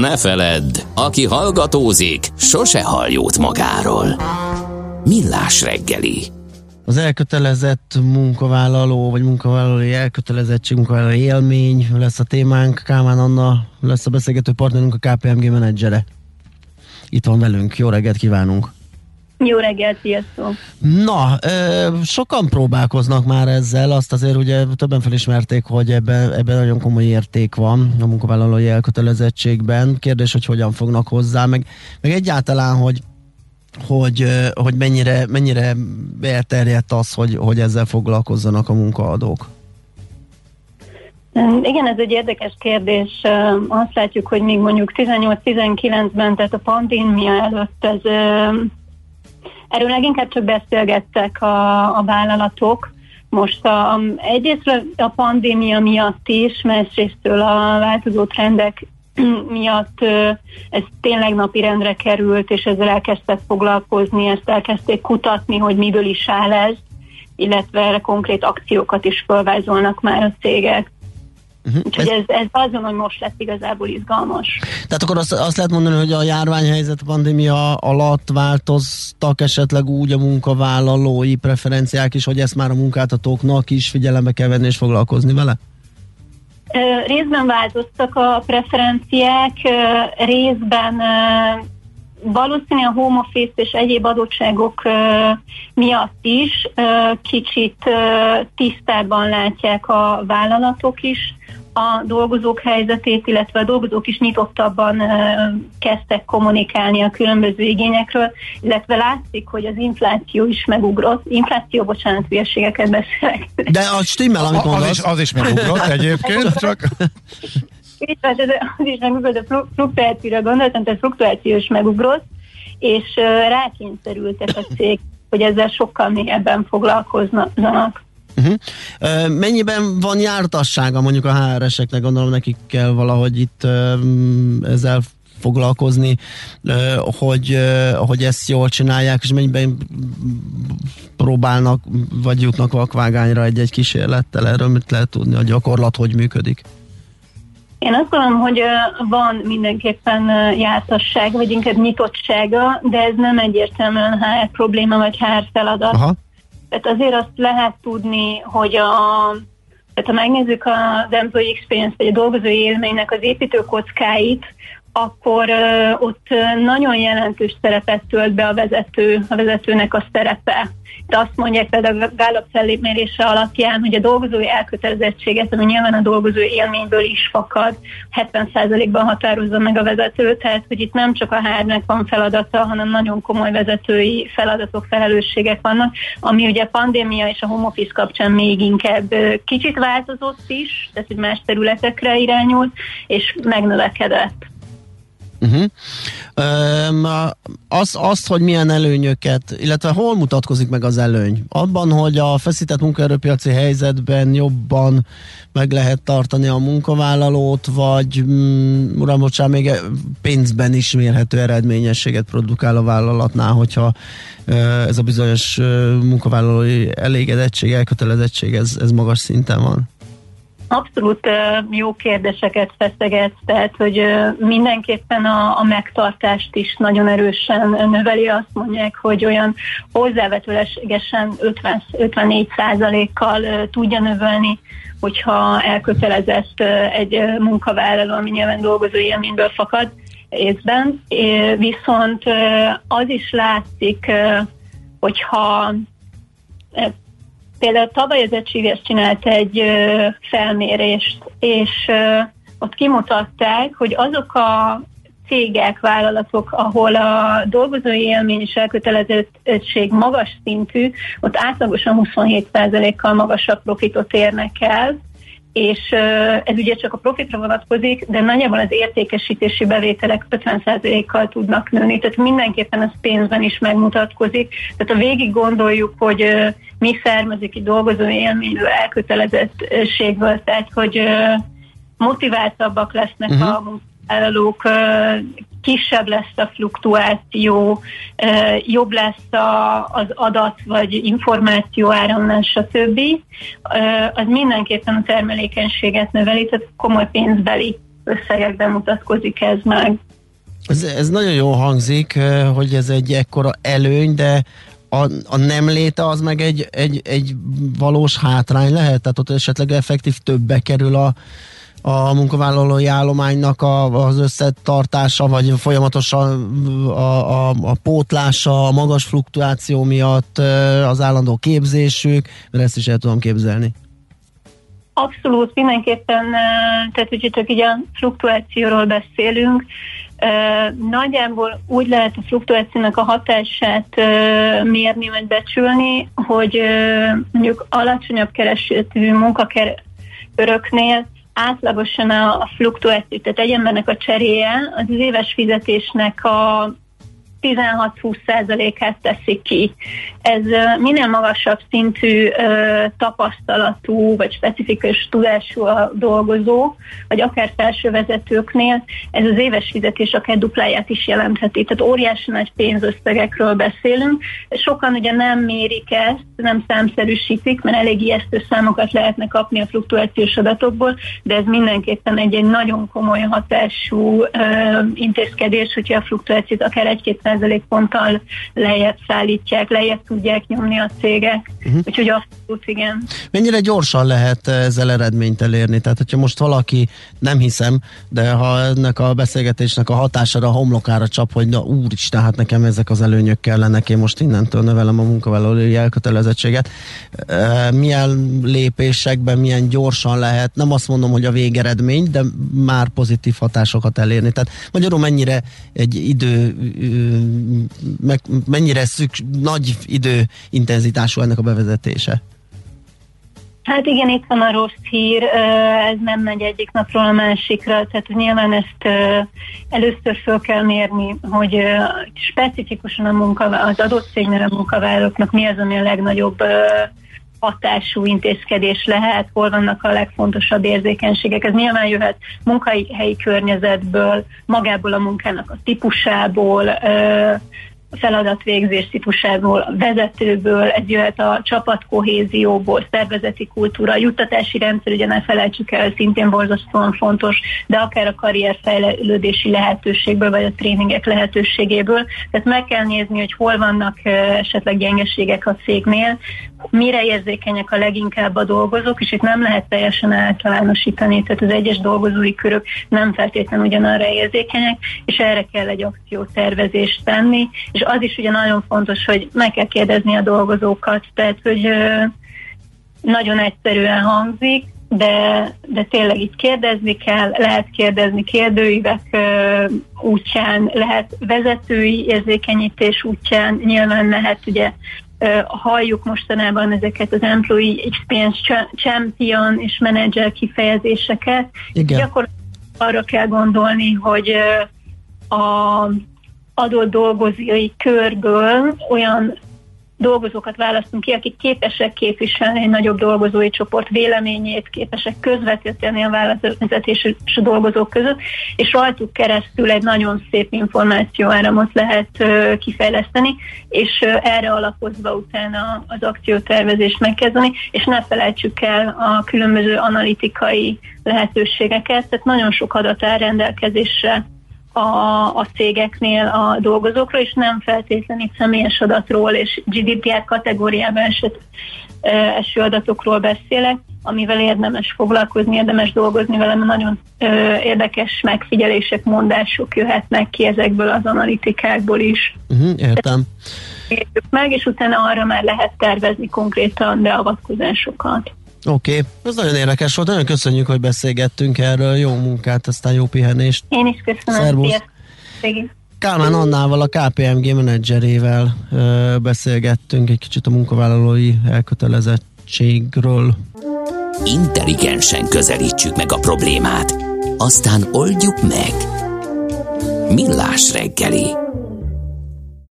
Ne feledd, aki hallgatózik, sose hall jót magáról. Millás reggeli. Az elkötelezett munkavállaló, vagy munkavállalói elkötelezettség, munkavállalói élmény lesz a témánk. Kálmán Anna lesz a beszélgető partnerünk, a KPMG menedzsere. Itt van velünk. Jó reggelt kívánunk! Jó reggelt, sziasztok! Na, sokan próbálkoznak már ezzel, azt azért ugye többen felismerték, hogy ebben, ebben nagyon komoly érték van a munkavállalói elkötelezettségben. Kérdés, hogy hogyan fognak hozzá, meg, meg egyáltalán, hogy hogy, hogy mennyire, mennyire elterjedt az, hogy, hogy ezzel foglalkozzanak a munkaadók? Igen, ez egy érdekes kérdés. Azt látjuk, hogy még mondjuk 18-19-ben, tehát a pandémia előtt ez Erről leginkább csak beszélgettek a, a vállalatok. Most a, egyrészt a pandémia miatt is, másrésztől a változó trendek miatt ez tényleg napirendre került, és ezzel elkezdtek foglalkozni, ezt elkezdték kutatni, hogy miből is áll ez, illetve erre konkrét akciókat is felvázolnak már a cégek. Uh-huh. Úgyhogy ez, ez azon, hogy most lett igazából izgalmas. Tehát akkor azt, azt lehet mondani, hogy a járványhelyzet, a pandémia alatt változtak esetleg úgy a munkavállalói preferenciák is, hogy ezt már a munkáltatóknak is figyelembe kell venni és foglalkozni vele? Részben változtak a preferenciák, részben valószínű a home office és egyéb adottságok miatt is kicsit tisztában látják a vállalatok is a dolgozók helyzetét, illetve a dolgozók is nyitottabban kezdtek kommunikálni a különböző igényekről, illetve látszik, hogy az infláció is megugrott. Infláció, bocsánat, hülyeségeket beszélek. De az stimmel, amit mondasz. Az is, az is megugrott egyébként, csak... Így van, az is megugrott, de fluktuációra gondoltam, tehát fluktuációs megugrott, és rákényszerültek a cég, hogy ezzel sokkal mélyebben foglalkoznak. Uh-huh. Mennyiben van jártassága mondjuk a HR-eseknek, gondolom nekik kell valahogy itt ezzel foglalkozni, hogy, hogy ezt jól csinálják, és mennyiben próbálnak, vagy jutnak vakvágányra egy-egy kísérlettel, erről mit lehet tudni, a gyakorlat hogy működik? Én azt gondolom, hogy van mindenképpen jártasság, vagy inkább nyitottsága, de ez nem egyértelműen HR probléma, vagy HR feladat. Aha. Tehát azért azt lehet tudni, hogy a, tehát ha megnézzük az employee experience, vagy a dolgozói élménynek az építőkockáit, akkor ott nagyon jelentős szerepet tölt be a vezető, a vezetőnek a szerepe. De azt mondják például a Gallup fellépmérése alapján, hogy a dolgozói elkötelezettséget, ami nyilván a dolgozó élményből is fakad, 70%-ban határozza meg a vezető, tehát hogy itt nem csak a hárnak van feladata, hanem nagyon komoly vezetői feladatok, felelősségek vannak, ami ugye a pandémia és a home office kapcsán még inkább kicsit változott is, tehát hogy más területekre irányult, és megnövekedett. Uh-huh. Um, az, azt, hogy milyen előnyöket, illetve hol mutatkozik meg az előny? Abban, hogy a feszített munkaerőpiaci helyzetben jobban meg lehet tartani a munkavállalót, vagy um, uram, bocsán, még pénzben is mérhető eredményességet produkál a vállalatnál, hogyha uh, ez a bizonyos uh, munkavállalói elégedettség, elkötelezettség, ez, ez magas szinten van? Abszolút jó kérdéseket feszeget, tehát hogy mindenképpen a, a megtartást is nagyon erősen növeli. Azt mondják, hogy olyan hozzávetőlegesen 50, 54% kal tudja növelni, hogyha elkötelezett egy munkavállaló, ami nyilván dolgozó élményből fakad részben. Viszont az is látszik, hogyha Például tavaly az egységes csinált egy ö, felmérést, és ö, ott kimutatták, hogy azok a cégek, vállalatok, ahol a dolgozói élmény és elkötelezettség magas szintű, ott átlagosan 27%-kal magasabb profitot érnek el, és ez ugye csak a profitra vonatkozik, de nagyjából az értékesítési bevételek 50%-kal tudnak nőni, tehát mindenképpen ez pénzben is megmutatkozik. Tehát ha végig gondoljuk, hogy mi származik ki dolgozó élményről, elkötelezettségből, tehát hogy motiváltabbak lesznek uh-huh. a munkavállalók, kisebb lesz a fluktuáció, jobb lesz az adat vagy információ áramlás, stb. Az mindenképpen a termelékenységet növeli, tehát komoly pénzbeli összegekben mutatkozik ez meg. Ez, ez nagyon jól hangzik, hogy ez egy ekkora előny, de a, a nem léte az meg egy, egy, egy valós hátrány lehet? Tehát ott esetleg effektív többe kerül a, a munkavállalói állománynak a, az összetartása, vagy folyamatosan a, a, a pótlása, a magas fluktuáció miatt, az állandó képzésük, mert ezt is el tudom képzelni. Abszolút, mindenképpen, tehát hogy csak így a fluktuációról beszélünk, Nagyjából úgy lehet a fluktuációnak a hatását mérni vagy becsülni, hogy mondjuk alacsonyabb keresetű munkaköröknél átlagosan a, fluktuáció, tehát egy a cseréje az éves fizetésnek a 16-20%-át teszik ki. Ez minél magasabb szintű tapasztalatú vagy specifikus tudású a dolgozó, vagy akár felső vezetőknél, ez az éves fizetés akár dupláját is jelentheti. Tehát óriási nagy pénzösszegekről beszélünk. Sokan ugye nem mérik ezt, nem számszerűsítik, mert elég ijesztő számokat lehetne kapni a fluktuációs adatokból, de ez mindenképpen egy, egy nagyon komoly hatású ö, intézkedés, hogyha a fluktuációt akár egy-két százalékponttal lejjebb szállítják, lejjebb tudják nyomni a cégek. Uh-huh. Úgyhogy abszolút igen. Mennyire gyorsan lehet ezzel eredményt elérni? Tehát, hogyha most valaki, nem hiszem, de ha ennek a beszélgetésnek a hatására a homlokára csap, hogy na úristen, hát nekem ezek az előnyök kellenek, én most innentől növelem a munkavállalói elkötelezettséget. Milyen lépésekben, milyen gyorsan lehet, nem azt mondom, hogy a végeredmény, de már pozitív hatásokat elérni. Tehát magyarul mennyire egy idő meg, mennyire szüks, nagy időintenzitású ennek a bevezetése? Hát igen, itt van a rossz hír, ez nem megy egyik napról a másikra, tehát nyilván ezt először föl kell mérni, hogy specifikusan a munka, az adott cégnél a munkavállalóknak mi az, ami a legnagyobb hatású intézkedés lehet, hol vannak a legfontosabb érzékenységek. Ez nyilván jöhet munkahelyi környezetből, magából a munkának a típusából, feladatvégzés típusából, a vezetőből, ez jöhet a csapatkohézióból, szervezeti kultúra, juttatási rendszer, ugye ne felejtsük el, szintén borzasztóan fontos, de akár a karrierfejlődési lehetőségből, vagy a tréningek lehetőségéből. Tehát meg kell nézni, hogy hol vannak esetleg gyengeségek a cégnél, mire érzékenyek a leginkább a dolgozók, és itt nem lehet teljesen általánosítani, tehát az egyes dolgozói körök nem feltétlenül ugyanarra érzékenyek, és erre kell egy akciótervezést tenni, és az is ugye nagyon fontos, hogy meg kell kérdezni a dolgozókat, tehát hogy nagyon egyszerűen hangzik, de, de tényleg itt kérdezni kell, lehet kérdezni kérdőívek útján, lehet vezetői érzékenyítés útján, nyilván lehet ugye halljuk mostanában ezeket az Employee Experience Champion és Manager kifejezéseket. Igen. Gyakorlatilag arra kell gondolni, hogy a adott dolgozói körből olyan dolgozókat választunk ki, akik képesek képviselni egy nagyobb dolgozói csoport véleményét, képesek közvetíteni a vállalatvezetés és a dolgozók között, és rajtuk keresztül egy nagyon szép információáramot lehet kifejleszteni, és erre alapozva utána az akciótervezést megkezdeni, és ne felejtsük el a különböző analitikai lehetőségeket, tehát nagyon sok adat áll rendelkezésre a, a cégeknél a dolgozókról, és nem feltétlenül személyes adatról és GDPR kategóriában esett, eső adatokról beszélek, amivel érdemes foglalkozni, érdemes dolgozni velem, nagyon ö, érdekes megfigyelések, mondások jöhetnek ki ezekből az analitikákból is. Uh-huh, értem. meg, és utána arra már lehet tervezni konkrétan beavatkozásokat. Oké, okay. ez nagyon érdekes volt, nagyon köszönjük, hogy beszélgettünk erről, jó munkát, aztán jó pihenést. Én is köszönöm. Szervusz. Kálmán Annával, a KPMG menedzserével ö, beszélgettünk egy kicsit a munkavállalói elkötelezettségről. Intelligensen közelítsük meg a problémát, aztán oldjuk meg. Millás reggeli